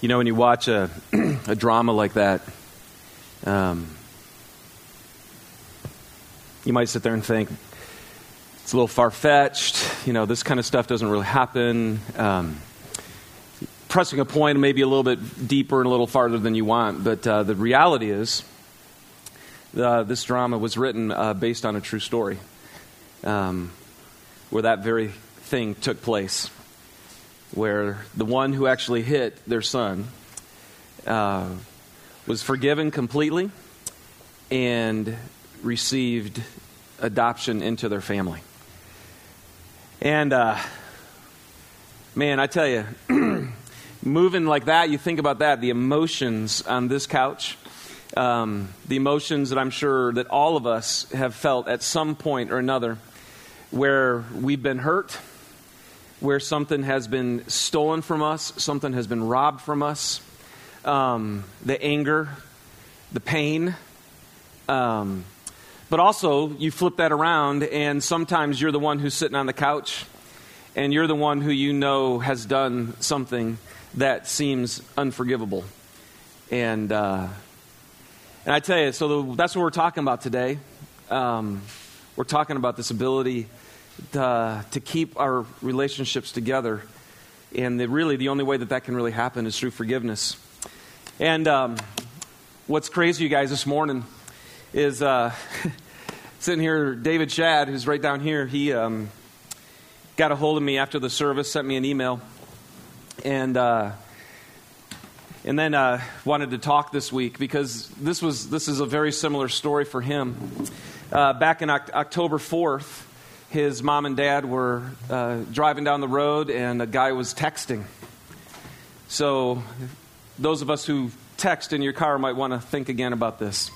You know, when you watch a, a drama like that, um, you might sit there and think, it's a little far fetched. You know, this kind of stuff doesn't really happen. Um, pressing a point maybe a little bit deeper and a little farther than you want. But uh, the reality is, uh, this drama was written uh, based on a true story um, where that very thing took place where the one who actually hit their son uh, was forgiven completely and received adoption into their family. And uh, man, I tell you, moving like that, you think about that, the emotions on this couch, um, the emotions that I'm sure that all of us have felt at some point or another, where we've been hurt where something has been stolen from us, something has been robbed from us, um, the anger, the pain. Um, but also, you flip that around, and sometimes you're the one who's sitting on the couch, and you're the one who you know has done something that seems unforgivable. And, uh, and I tell you, so the, that's what we're talking about today. Um, we're talking about this ability to, to keep our relationships together. And the, really, the only way that that can really happen is through forgiveness. And um, what's crazy, you guys, this morning is uh, sitting here, David Shad, who's right down here, he um, got a hold of me after the service, sent me an email, and uh, and then uh, wanted to talk this week because this was this is a very similar story for him. Uh, back in October fourth, his mom and dad were uh, driving down the road and a guy was texting. So, those of us who text in your car might want to think again about this.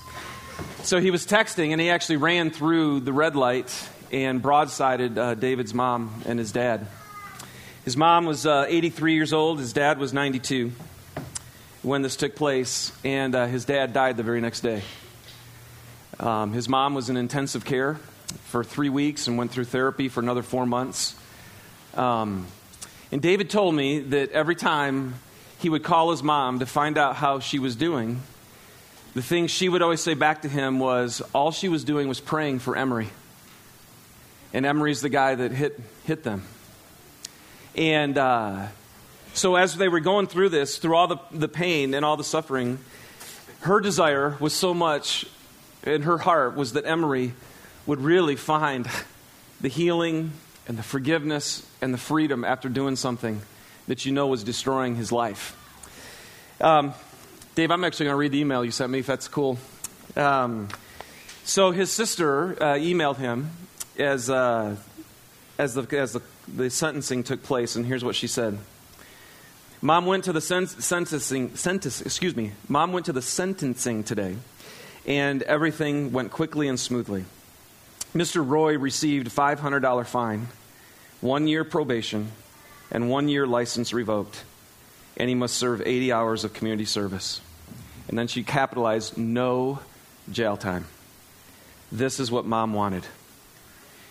So, he was texting and he actually ran through the red light and broadsided uh, David's mom and his dad. His mom was uh, 83 years old, his dad was 92 when this took place, and uh, his dad died the very next day. Um, his mom was in intensive care for three weeks and went through therapy for another four months. Um, and David told me that every time he would call his mom to find out how she was doing, the thing she would always say back to him was all she was doing was praying for Emery. And Emery's the guy that hit, hit them. And uh, so, as they were going through this, through all the, the pain and all the suffering, her desire was so much in her heart was that Emery would really find the healing and the forgiveness and the freedom after doing something that you know was destroying his life. Um, Dave, I'm actually going to read the email you sent me, if that's cool. Um, so his sister uh, emailed him as, uh, as, the, as the, the sentencing took place, and here's what she said. Mom went to the sen- sentencing, sentence, excuse me, mom went to the sentencing today, and everything went quickly and smoothly. Mr. Roy received a $500 fine, one year probation, and one year license revoked, and he must serve 80 hours of community service. And then she capitalized no jail time. This is what mom wanted.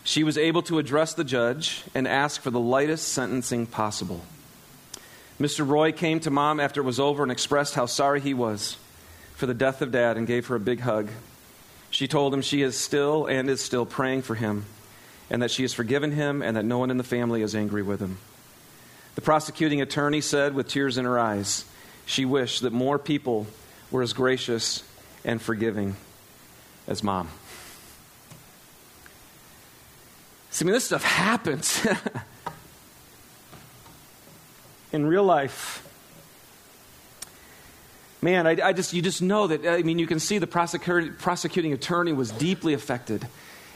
She was able to address the judge and ask for the lightest sentencing possible. Mr. Roy came to mom after it was over and expressed how sorry he was for the death of dad and gave her a big hug she told him she is still and is still praying for him, and that she has forgiven him, and that no one in the family is angry with him. The prosecuting attorney said, with tears in her eyes, she wished that more people were as gracious and forgiving as mom. See, I mean, this stuff happens in real life man, I, I, just, you just know that, I mean, you can see the prosecuting attorney was deeply affected.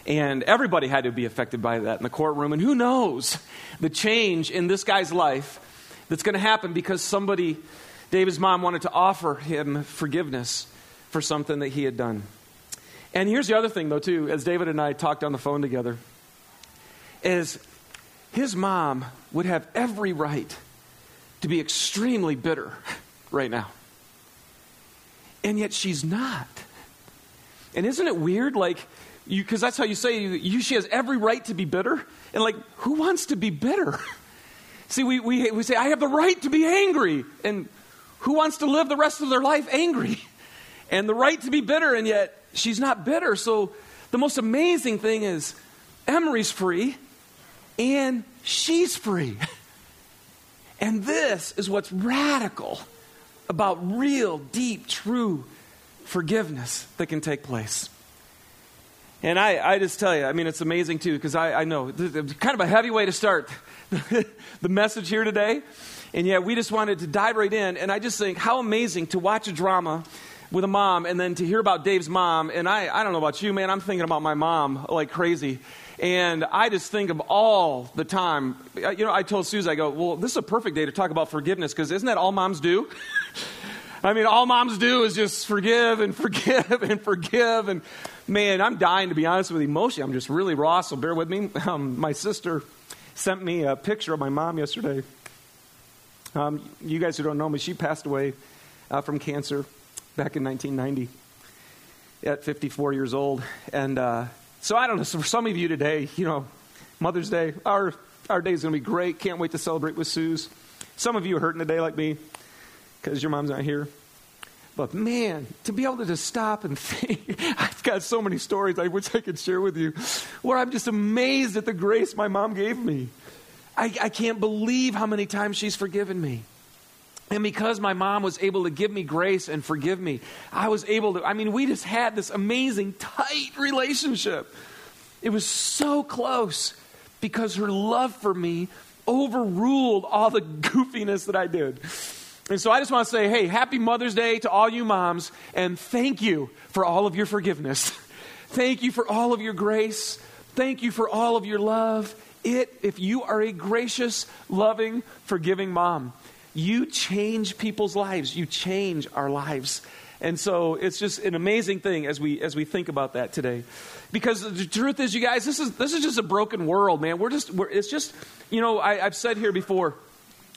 And everybody had to be affected by that in the courtroom. And who knows the change in this guy's life that's going to happen because somebody, David's mom, wanted to offer him forgiveness for something that he had done. And here's the other thing, though, too, as David and I talked on the phone together, is his mom would have every right to be extremely bitter right now and yet she's not. And isn't it weird? Like, because that's how you say you, she has every right to be bitter. And like, who wants to be bitter? See, we, we, we say, I have the right to be angry. And who wants to live the rest of their life angry? And the right to be bitter, and yet she's not bitter. So the most amazing thing is Emery's free and she's free. And this is what's radical about real, deep, true forgiveness that can take place. And I, I just tell you, I mean, it's amazing too, because I, I know it's kind of a heavy way to start the message here today. And yet, we just wanted to dive right in. And I just think how amazing to watch a drama with a mom and then to hear about Dave's mom. And I, I don't know about you, man, I'm thinking about my mom like crazy. And I just think of all the time. You know, I told Susie, I go, well, this is a perfect day to talk about forgiveness because isn't that all moms do? I mean, all moms do is just forgive and forgive and forgive. And man, I'm dying to be honest with you. Emotionally, I'm just really raw, so bear with me. Um, my sister sent me a picture of my mom yesterday. Um, you guys who don't know me, she passed away uh, from cancer back in 1990 at 54 years old. And uh, so I don't know, so for some of you today, you know, Mother's Day, our, our day is going to be great. Can't wait to celebrate with Suze. Some of you are hurting today like me because your mom's not here. But man, to be able to just stop and think, I've got so many stories I wish I could share with you where I'm just amazed at the grace my mom gave me. I, I can't believe how many times she's forgiven me. And because my mom was able to give me grace and forgive me, I was able to. I mean, we just had this amazing, tight relationship. It was so close because her love for me overruled all the goofiness that I did. And so I just want to say, hey, happy Mother's Day to all you moms, and thank you for all of your forgiveness. thank you for all of your grace. Thank you for all of your love. It, if you are a gracious, loving, forgiving mom, you change people's lives. You change our lives. And so it's just an amazing thing as we as we think about that today. Because the truth is, you guys, this is this is just a broken world, man. We're just we're, it's just you know I, I've said here before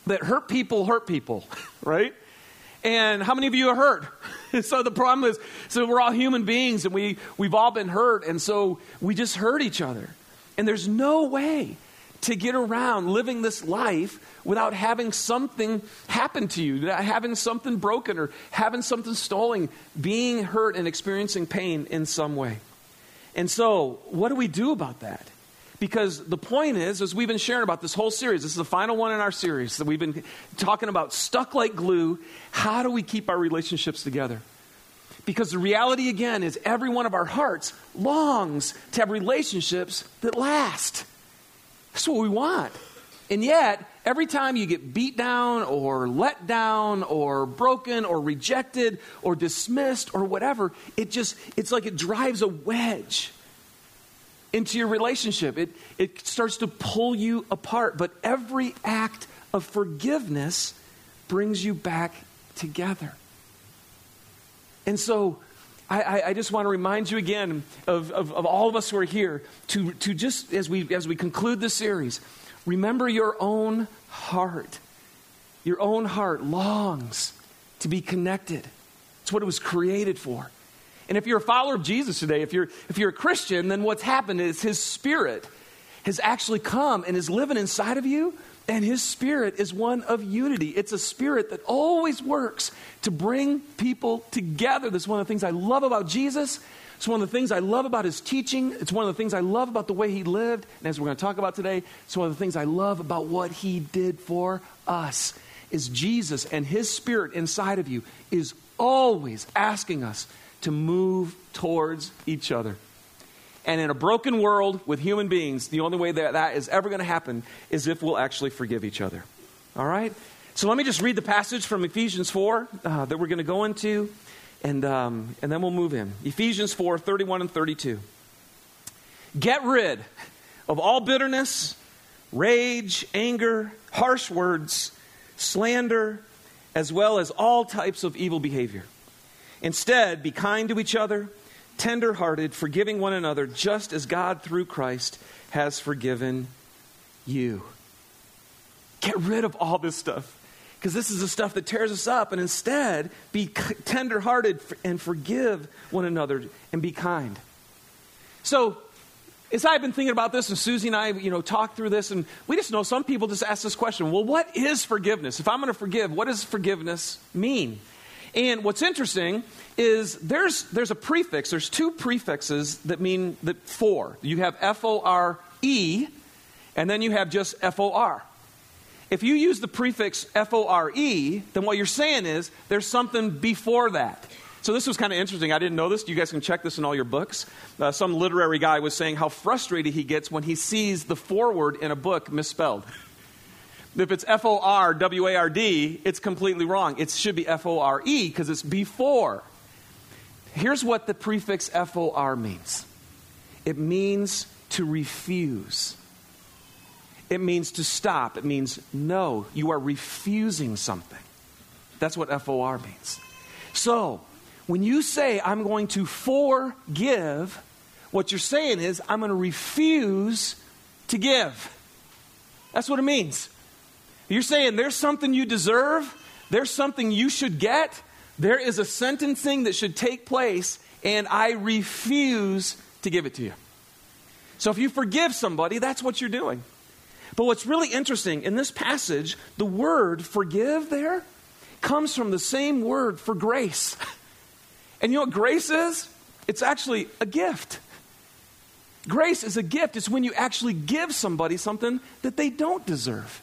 that hurt people hurt people, right? And how many of you are hurt? so the problem is, so we're all human beings and we, we've all been hurt. And so we just hurt each other. And there's no way to get around living this life without having something happen to you, having something broken or having something stolen, being hurt and experiencing pain in some way. And so, what do we do about that? Because the point is, as we've been sharing about this whole series, this is the final one in our series that we've been talking about stuck like glue. How do we keep our relationships together? Because the reality, again, is every one of our hearts longs to have relationships that last. That's what we want. And yet, every time you get beat down or let down or broken or rejected or dismissed or whatever, it just, it's like it drives a wedge into your relationship. It, it starts to pull you apart. But every act of forgiveness brings you back together. And so I, I, just want to remind you again of, of, of, all of us who are here to, to just, as we, as we conclude this series, remember your own heart. Your own heart longs to be connected. It's what it was created for. And if you're a follower of Jesus today, if you're, if you're a Christian, then what's happened is his spirit has actually come and is living inside of you. And his spirit is one of unity. It's a spirit that always works to bring people together. That's one of the things I love about Jesus. It's one of the things I love about his teaching. It's one of the things I love about the way he lived. And as we're going to talk about today, it's one of the things I love about what he did for us. Is Jesus and his spirit inside of you is always asking us to move towards each other. And in a broken world with human beings, the only way that that is ever going to happen is if we'll actually forgive each other. All right? So let me just read the passage from Ephesians 4 uh, that we're going to go into, and, um, and then we'll move in. Ephesians 4 31 and 32. Get rid of all bitterness, rage, anger, harsh words, slander, as well as all types of evil behavior. Instead, be kind to each other, tender hearted, forgiving one another, just as God through Christ has forgiven you. Get rid of all this stuff because this is the stuff that tears us up, and instead be tender hearted and forgive one another and be kind. So, as I've been thinking about this, and Susie and I, you know, talked through this, and we just know some people just ask this question well, what is forgiveness? If I'm going to forgive, what does forgiveness mean? And what's interesting is there's, there's a prefix, there's two prefixes that mean that for. You have F O R E, and then you have just F O R. If you use the prefix F O R E, then what you're saying is there's something before that. So this was kind of interesting. I didn't know this. You guys can check this in all your books. Uh, some literary guy was saying how frustrated he gets when he sees the forward in a book misspelled. If it's F O R W A R D, it's completely wrong. It should be F O R E because it's before. Here's what the prefix F O R means it means to refuse. It means to stop. It means no. You are refusing something. That's what F O R means. So, when you say, I'm going to forgive, what you're saying is, I'm going to refuse to give. That's what it means. You're saying there's something you deserve, there's something you should get, there is a sentencing that should take place, and I refuse to give it to you. So if you forgive somebody, that's what you're doing. But what's really interesting in this passage, the word forgive there comes from the same word for grace. And you know what grace is? It's actually a gift. Grace is a gift. It's when you actually give somebody something that they don't deserve.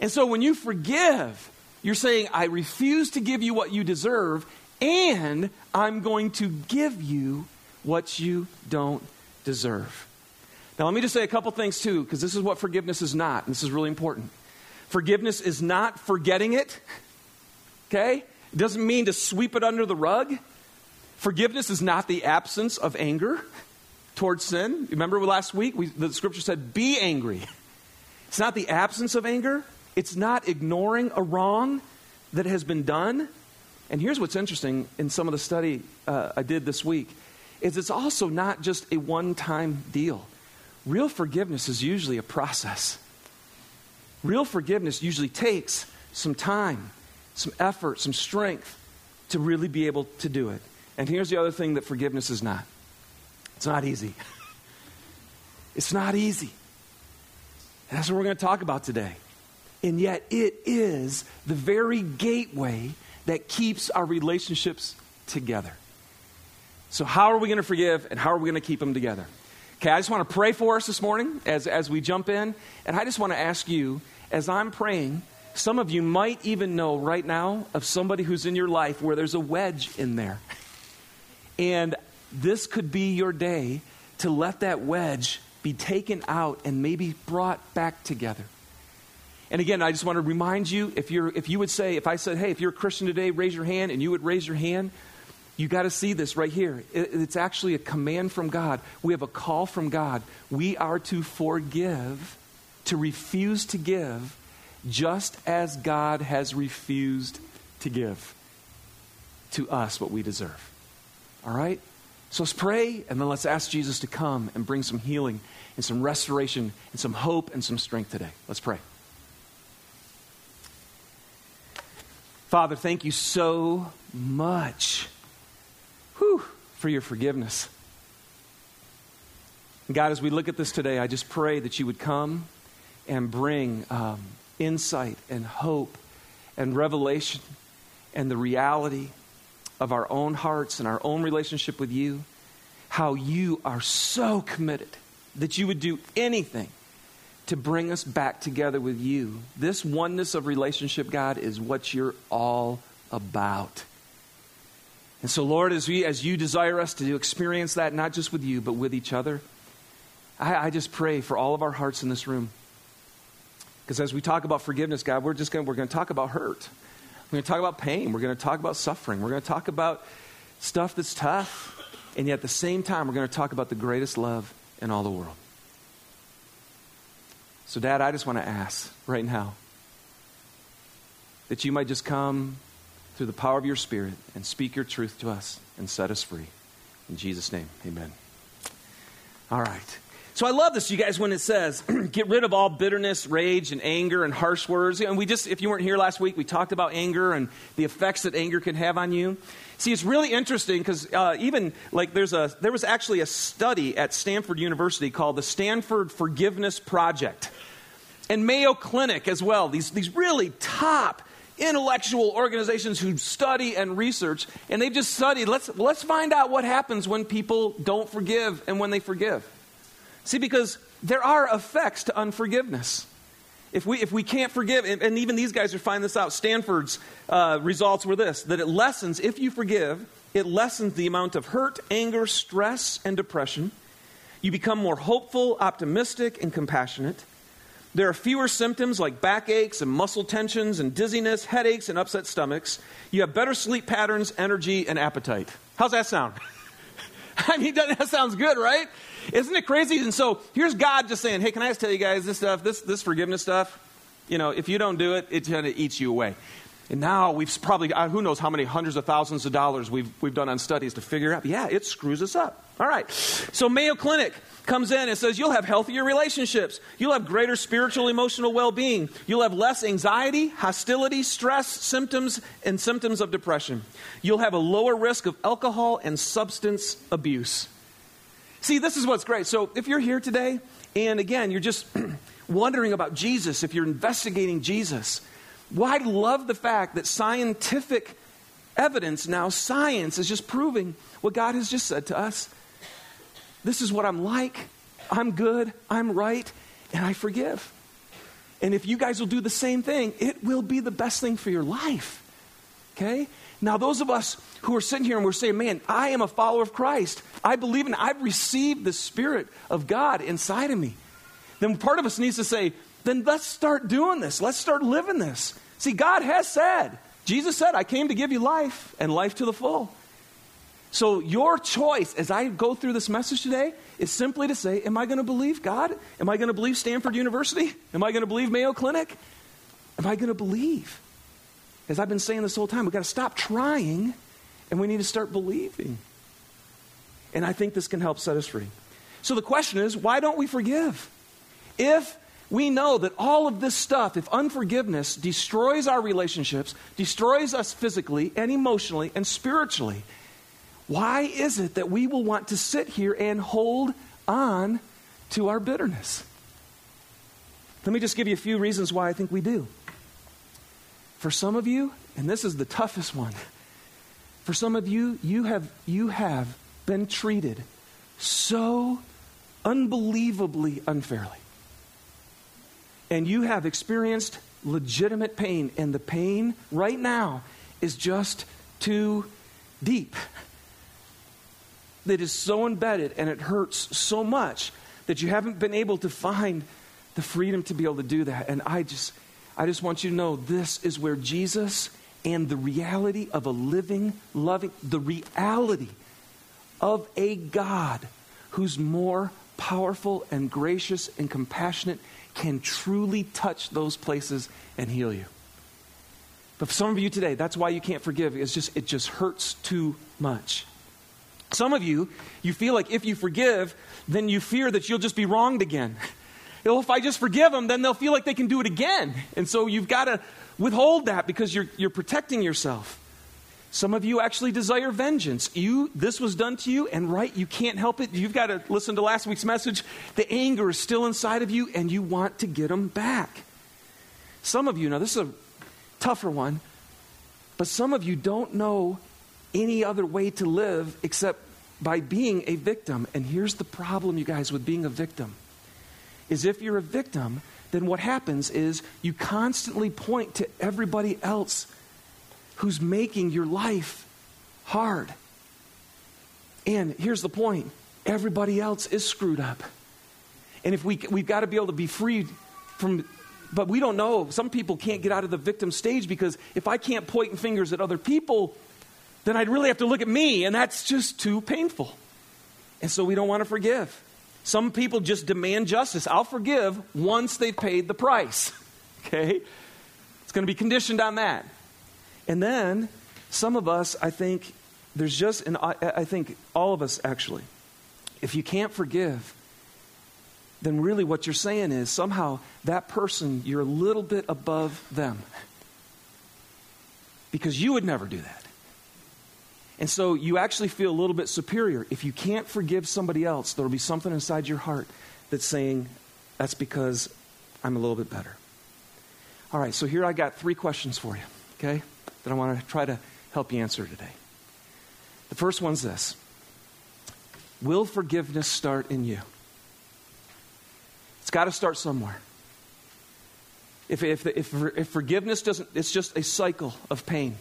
And so when you forgive, you're saying, I refuse to give you what you deserve, and I'm going to give you what you don't deserve. Now, let me just say a couple things too, because this is what forgiveness is not. And this is really important. Forgiveness is not forgetting it, okay? It doesn't mean to sweep it under the rug. Forgiveness is not the absence of anger towards sin. Remember last week, we, the scripture said, be angry. It's not the absence of anger, it's not ignoring a wrong that has been done. And here's what's interesting in some of the study uh, I did this week is it's also not just a one-time deal. Real forgiveness is usually a process. Real forgiveness usually takes some time, some effort, some strength to really be able to do it. And here's the other thing that forgiveness is not it's not easy. It's not easy. And that's what we're going to talk about today. And yet, it is the very gateway that keeps our relationships together. So, how are we going to forgive and how are we going to keep them together? Okay, I just want to pray for us this morning as, as we jump in. And I just want to ask you, as I'm praying, some of you might even know right now of somebody who's in your life where there's a wedge in there. And this could be your day to let that wedge be taken out and maybe brought back together. And again, I just want to remind you if, you're, if you would say, if I said, hey, if you're a Christian today, raise your hand, and you would raise your hand, you got to see this right here. It, it's actually a command from God. We have a call from God. We are to forgive, to refuse to give, just as God has refused to give to us what we deserve. All right? So let's pray, and then let's ask Jesus to come and bring some healing and some restoration and some hope and some strength today. Let's pray. Father, thank you so much whew, for your forgiveness. God, as we look at this today, I just pray that you would come and bring um, insight and hope and revelation and the reality of our own hearts and our own relationship with you, how you are so committed that you would do anything to bring us back together with you. This oneness of relationship, God, is what you're all about. And so, Lord, as, we, as you desire us to experience that, not just with you, but with each other, I, I just pray for all of our hearts in this room. Because as we talk about forgiveness, God, we're just going we're going to talk about hurt. We're going to talk about pain. We're going to talk about suffering. We're going to talk about stuff that's tough. And yet at the same time, we're going to talk about the greatest love in all the world. So, Dad, I just want to ask right now that you might just come through the power of your Spirit and speak your truth to us and set us free. In Jesus' name, amen. All right. So I love this, you guys, when it says, get rid of all bitterness, rage, and anger and harsh words. And we just, if you weren't here last week, we talked about anger and the effects that anger can have on you. See, it's really interesting because uh, even like there's a, there was actually a study at Stanford University called the Stanford Forgiveness Project and Mayo Clinic as well. These, these really top intellectual organizations who study and research, and they've just studied. Let's, let's find out what happens when people don't forgive and when they forgive. See, because there are effects to unforgiveness. If we, if we can't forgive, and, and even these guys are finding this out, Stanford's uh, results were this that it lessens, if you forgive, it lessens the amount of hurt, anger, stress, and depression. You become more hopeful, optimistic, and compassionate. There are fewer symptoms like backaches and muscle tensions and dizziness, headaches, and upset stomachs. You have better sleep patterns, energy, and appetite. How's that sound? I mean, that sounds good, right? Isn't it crazy? And so here's God just saying, hey, can I just tell you guys this stuff, this, this forgiveness stuff? You know, if you don't do it, it's going to eat you away. And now we've probably, uh, who knows how many hundreds of thousands of dollars we've, we've done on studies to figure out. Yeah, it screws us up. All right. So Mayo Clinic comes in and says you'll have healthier relationships. You'll have greater spiritual, emotional well being. You'll have less anxiety, hostility, stress, symptoms, and symptoms of depression. You'll have a lower risk of alcohol and substance abuse. See, this is what's great. So if you're here today, and again, you're just wondering about Jesus, if you're investigating Jesus, well, I love the fact that scientific evidence now, science is just proving what God has just said to us. This is what I'm like. I'm good. I'm right. And I forgive. And if you guys will do the same thing, it will be the best thing for your life. Okay? Now, those of us who are sitting here and we're saying, man, I am a follower of Christ, I believe in, I've received the Spirit of God inside of me, then part of us needs to say, then let's start doing this. Let's start living this. See, God has said, Jesus said, I came to give you life and life to the full. So, your choice as I go through this message today is simply to say, Am I going to believe God? Am I going to believe Stanford University? Am I going to believe Mayo Clinic? Am I going to believe? As I've been saying this whole time, we've got to stop trying and we need to start believing. And I think this can help set us free. So the question is why don't we forgive? If we know that all of this stuff, if unforgiveness destroys our relationships, destroys us physically and emotionally and spiritually, why is it that we will want to sit here and hold on to our bitterness? Let me just give you a few reasons why I think we do. For some of you, and this is the toughest one, for some of you, you have, you have been treated so unbelievably unfairly. And you have experienced legitimate pain, and the pain right now is just too deep. That is so embedded and it hurts so much that you haven't been able to find the freedom to be able to do that. And I just, I just want you to know this is where Jesus and the reality of a living, loving, the reality of a God who's more powerful and gracious and compassionate can truly touch those places and heal you. But for some of you today, that's why you can't forgive. It's just it just hurts too much. Some of you, you feel like if you forgive, then you fear that you'll just be wronged again. Well, if I just forgive them, then they'll feel like they can do it again. And so you've got to withhold that because you're, you're protecting yourself. Some of you actually desire vengeance. You, this was done to you, and right, you can't help it. You've got to listen to last week's message. The anger is still inside of you, and you want to get them back. Some of you, now this is a tougher one, but some of you don't know any other way to live except by being a victim. And here's the problem, you guys, with being a victim is if you're a victim, then what happens is you constantly point to everybody else who's making your life hard. And here's the point everybody else is screwed up. And if we, we've got to be able to be freed from, but we don't know. Some people can't get out of the victim stage because if I can't point fingers at other people, then I'd really have to look at me, and that's just too painful. And so we don't want to forgive. Some people just demand justice. I'll forgive once they've paid the price. Okay? It's going to be conditioned on that. And then some of us, I think, there's just, and I, I think all of us actually, if you can't forgive, then really what you're saying is somehow that person, you're a little bit above them. Because you would never do that. And so you actually feel a little bit superior. If you can't forgive somebody else, there'll be something inside your heart that's saying, that's because I'm a little bit better. All right, so here I got three questions for you, okay, that I want to try to help you answer today. The first one's this Will forgiveness start in you? It's got to start somewhere. If, if, if, if forgiveness doesn't, it's just a cycle of pain.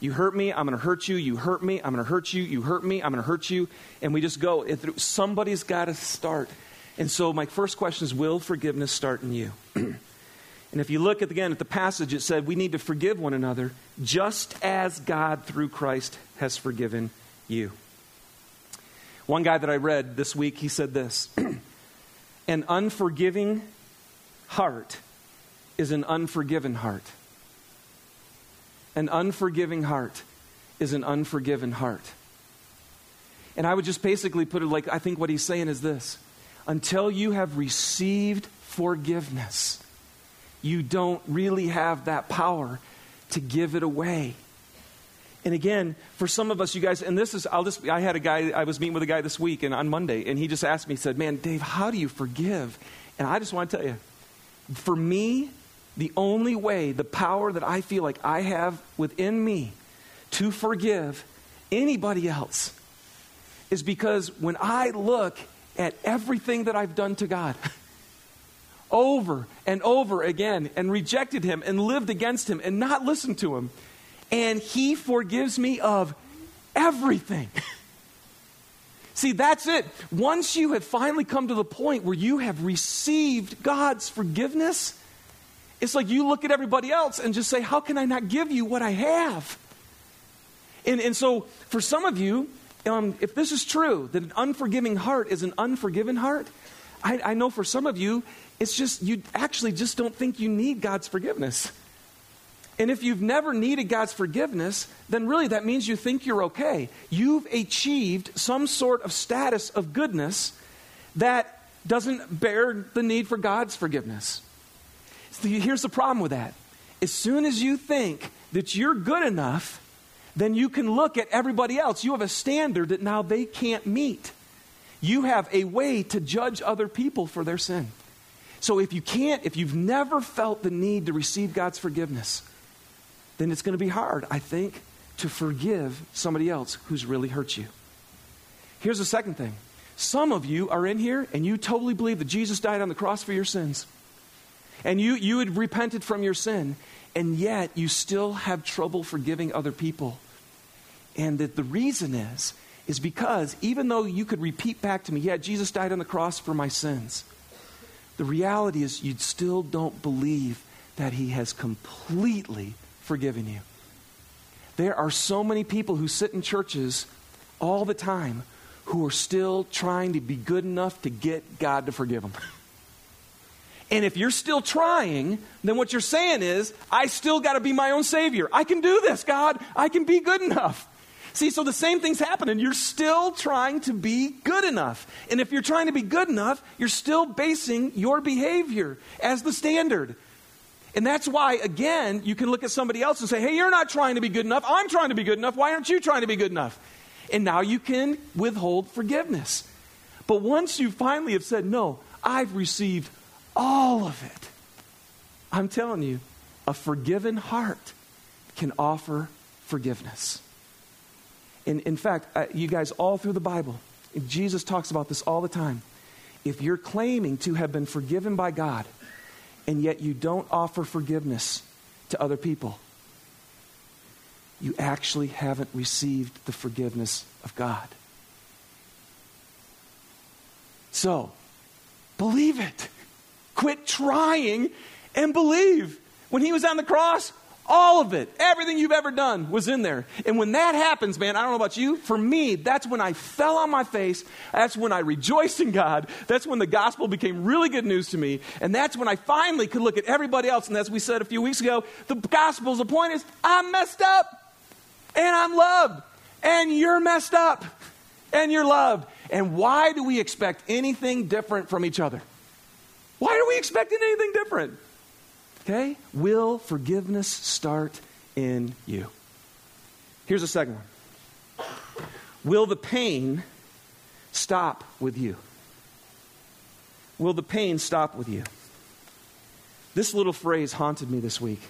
You hurt me, I'm going to hurt you. You hurt me, I'm going to hurt you. You hurt me, I'm going to hurt you. And we just go. Somebody's got to start. And so, my first question is Will forgiveness start in you? and if you look at, again at the passage, it said we need to forgive one another just as God through Christ has forgiven you. One guy that I read this week, he said this An unforgiving heart is an unforgiven heart. An unforgiving heart is an unforgiven heart. And I would just basically put it like I think what he's saying is this until you have received forgiveness, you don't really have that power to give it away. And again, for some of us, you guys, and this is, I'll just, I had a guy, I was meeting with a guy this week and on Monday, and he just asked me, he said, Man, Dave, how do you forgive? And I just want to tell you, for me, the only way, the power that I feel like I have within me to forgive anybody else is because when I look at everything that I've done to God over and over again and rejected Him and lived against Him and not listened to Him, and He forgives me of everything. See, that's it. Once you have finally come to the point where you have received God's forgiveness, it's like you look at everybody else and just say, How can I not give you what I have? And, and so, for some of you, um, if this is true, that an unforgiving heart is an unforgiven heart, I, I know for some of you, it's just you actually just don't think you need God's forgiveness. And if you've never needed God's forgiveness, then really that means you think you're okay. You've achieved some sort of status of goodness that doesn't bear the need for God's forgiveness. So here's the problem with that. As soon as you think that you're good enough, then you can look at everybody else. You have a standard that now they can't meet. You have a way to judge other people for their sin. So if you can't, if you've never felt the need to receive God's forgiveness, then it's going to be hard, I think, to forgive somebody else who's really hurt you. Here's the second thing some of you are in here and you totally believe that Jesus died on the cross for your sins. And you, you had repented from your sin, and yet you still have trouble forgiving other people. And that the reason is, is because even though you could repeat back to me, yeah, Jesus died on the cross for my sins, the reality is you still don't believe that he has completely forgiven you. There are so many people who sit in churches all the time who are still trying to be good enough to get God to forgive them. And if you're still trying, then what you're saying is, I still got to be my own Savior. I can do this, God. I can be good enough. See, so the same thing's happening. You're still trying to be good enough. And if you're trying to be good enough, you're still basing your behavior as the standard. And that's why, again, you can look at somebody else and say, hey, you're not trying to be good enough. I'm trying to be good enough. Why aren't you trying to be good enough? And now you can withhold forgiveness. But once you finally have said, no, I've received all of it, I'm telling you, a forgiven heart can offer forgiveness. In, in fact, uh, you guys, all through the Bible, Jesus talks about this all the time. If you're claiming to have been forgiven by God, and yet you don't offer forgiveness to other people, you actually haven't received the forgiveness of God. So, believe it. Quit trying and believe. When he was on the cross, all of it, everything you've ever done was in there. And when that happens, man, I don't know about you, for me, that's when I fell on my face. That's when I rejoiced in God. That's when the gospel became really good news to me. And that's when I finally could look at everybody else. And as we said a few weeks ago, the gospel's the point is I'm messed up and I'm loved. And you're messed up and you're loved. And why do we expect anything different from each other? Why are we expecting anything different? Okay? Will forgiveness start in you? Here's the second one. Will the pain stop with you? Will the pain stop with you? This little phrase haunted me this week.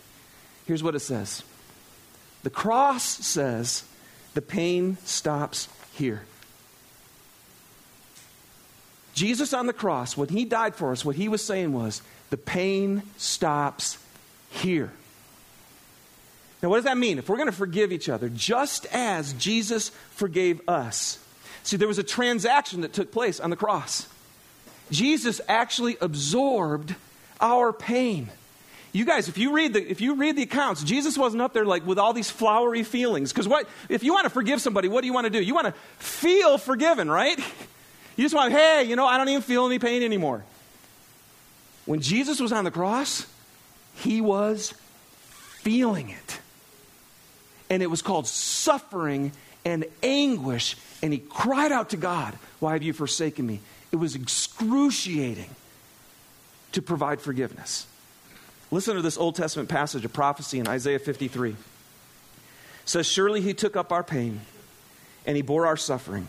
Here's what it says The cross says the pain stops here. Jesus on the cross, when he died for us, what he was saying was, the pain stops here. Now, what does that mean? If we're going to forgive each other, just as Jesus forgave us. See, there was a transaction that took place on the cross. Jesus actually absorbed our pain. You guys, if you read the if you read the accounts, Jesus wasn't up there like with all these flowery feelings. Because what if you want to forgive somebody, what do you want to do? You want to feel forgiven, right? You just want, hey, you know, I don't even feel any pain anymore. When Jesus was on the cross, he was feeling it. And it was called suffering and anguish. And he cried out to God, Why have you forsaken me? It was excruciating to provide forgiveness. Listen to this Old Testament passage of prophecy in Isaiah 53. It says, Surely he took up our pain and he bore our suffering,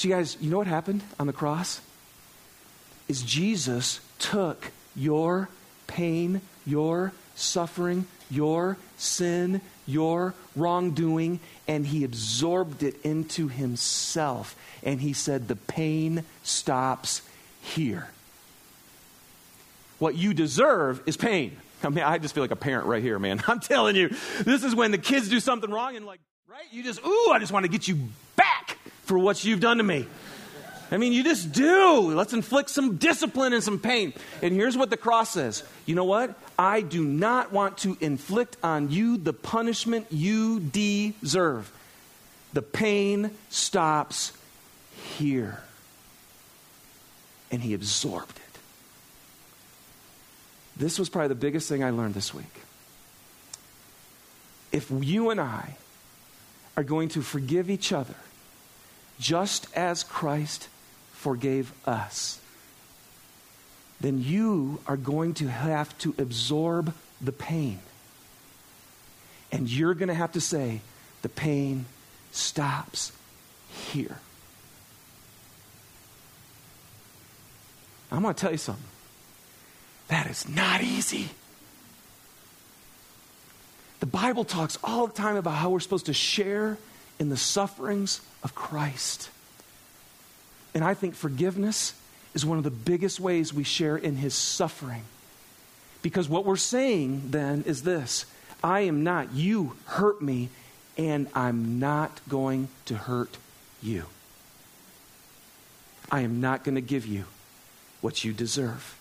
So, you guys, you know what happened on the cross? Is Jesus took your pain, your suffering, your sin, your wrongdoing, and he absorbed it into himself. And he said, The pain stops here. What you deserve is pain. I mean, I just feel like a parent right here, man. I'm telling you, this is when the kids do something wrong and, like, right? You just, ooh, I just want to get you back for what you've done to me. I mean, you just do. Let's inflict some discipline and some pain. And here's what the cross says You know what? I do not want to inflict on you the punishment you deserve. The pain stops here. And he absorbed it. This was probably the biggest thing I learned this week. If you and I are going to forgive each other, just as Christ forgave us, then you are going to have to absorb the pain. And you're going to have to say, the pain stops here. I'm going to tell you something. That is not easy. The Bible talks all the time about how we're supposed to share in the sufferings of Christ. And I think forgiveness is one of the biggest ways we share in his suffering. Because what we're saying then is this I am not, you hurt me, and I'm not going to hurt you. I am not going to give you what you deserve.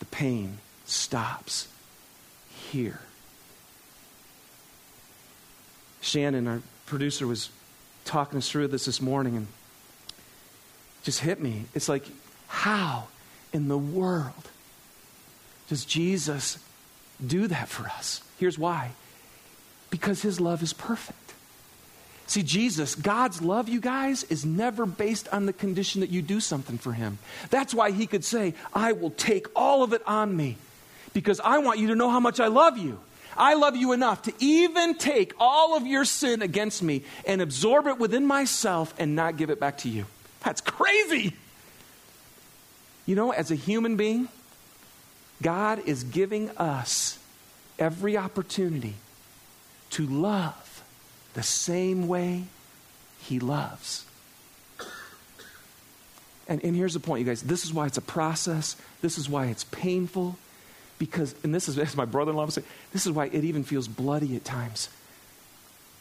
The pain stops here. Shannon, our producer, was talking us through this this morning, and just hit me. It's like, how in the world does Jesus do that for us? Here's why because his love is perfect. See, Jesus, God's love, you guys, is never based on the condition that you do something for him. That's why he could say, I will take all of it on me because I want you to know how much I love you. I love you enough to even take all of your sin against me and absorb it within myself and not give it back to you. That's crazy. You know, as a human being, God is giving us every opportunity to love the same way He loves. And, and here's the point, you guys. This is why it's a process. This is why it's painful. Because, and this is, as my brother in law would say, this is why it even feels bloody at times.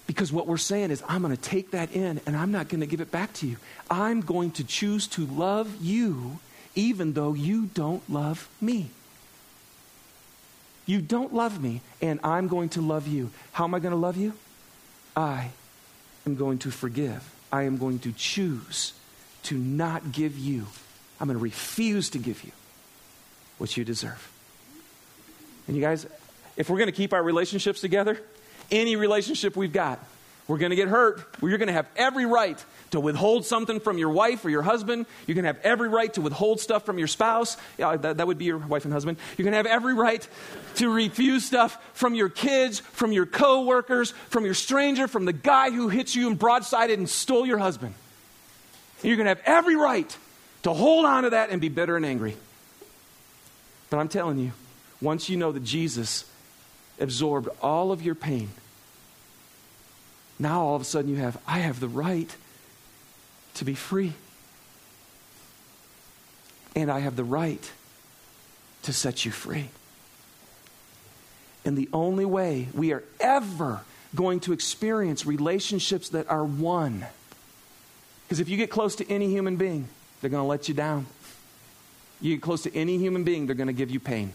Because what we're saying is, I'm going to take that in and I'm not going to give it back to you. I'm going to choose to love you even though you don't love me. You don't love me, and I'm going to love you. How am I going to love you? I am going to forgive. I am going to choose to not give you, I'm going to refuse to give you what you deserve. And you guys, if we're going to keep our relationships together, any relationship we've got, we're going to get hurt. You're going to have every right to withhold something from your wife or your husband. You're going to have every right to withhold stuff from your spouse. Yeah, that, that would be your wife and husband. You're going to have every right to refuse stuff from your kids, from your coworkers, from your stranger, from the guy who hit you and broadsided and stole your husband. And you're going to have every right to hold on to that and be bitter and angry. But I'm telling you, once you know that Jesus absorbed all of your pain, now all of a sudden you have, I have the right to be free. And I have the right to set you free. And the only way we are ever going to experience relationships that are one, because if you get close to any human being, they're going to let you down. You get close to any human being, they're going to give you pain.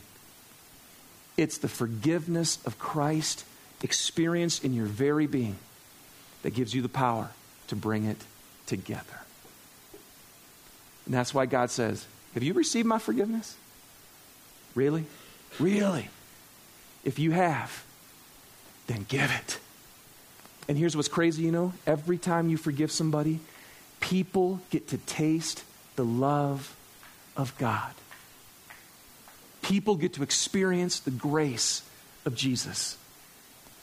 It's the forgiveness of Christ experienced in your very being that gives you the power to bring it together. And that's why God says, Have you received my forgiveness? Really? Really? If you have, then give it. And here's what's crazy, you know? Every time you forgive somebody, people get to taste the love of God. People get to experience the grace of Jesus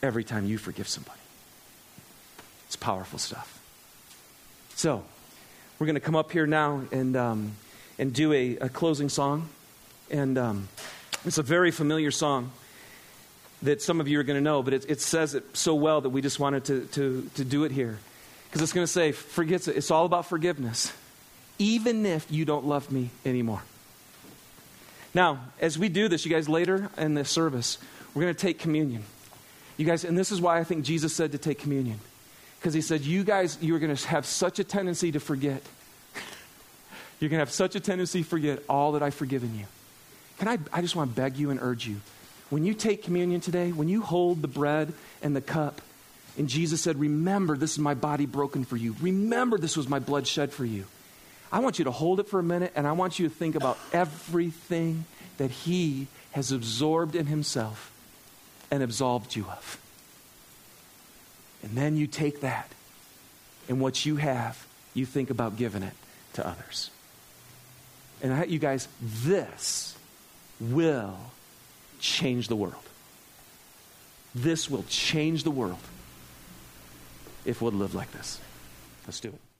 every time you forgive somebody. It's powerful stuff. So, we're going to come up here now and, um, and do a, a, closing song. And um, it's a very familiar song that some of you are going to know, but it, it, says it so well that we just wanted to, to, to do it here. Because it's going to say, forgets it. It's all about forgiveness, even if you don't love me anymore. Now, as we do this, you guys, later in the service, we're going to take communion. You guys, and this is why I think Jesus said to take communion. Because he said, You guys, you're going to have such a tendency to forget. you're going to have such a tendency to forget all that I've forgiven you. Can I, I just want to beg you and urge you. When you take communion today, when you hold the bread and the cup, and Jesus said, Remember, this is my body broken for you. Remember, this was my blood shed for you. I want you to hold it for a minute, and I want you to think about everything that He has absorbed in Himself and absolved you of. And then you take that and what you have, you think about giving it to others. And you guys, this will change the world. This will change the world if we'll live like this. Let's do it.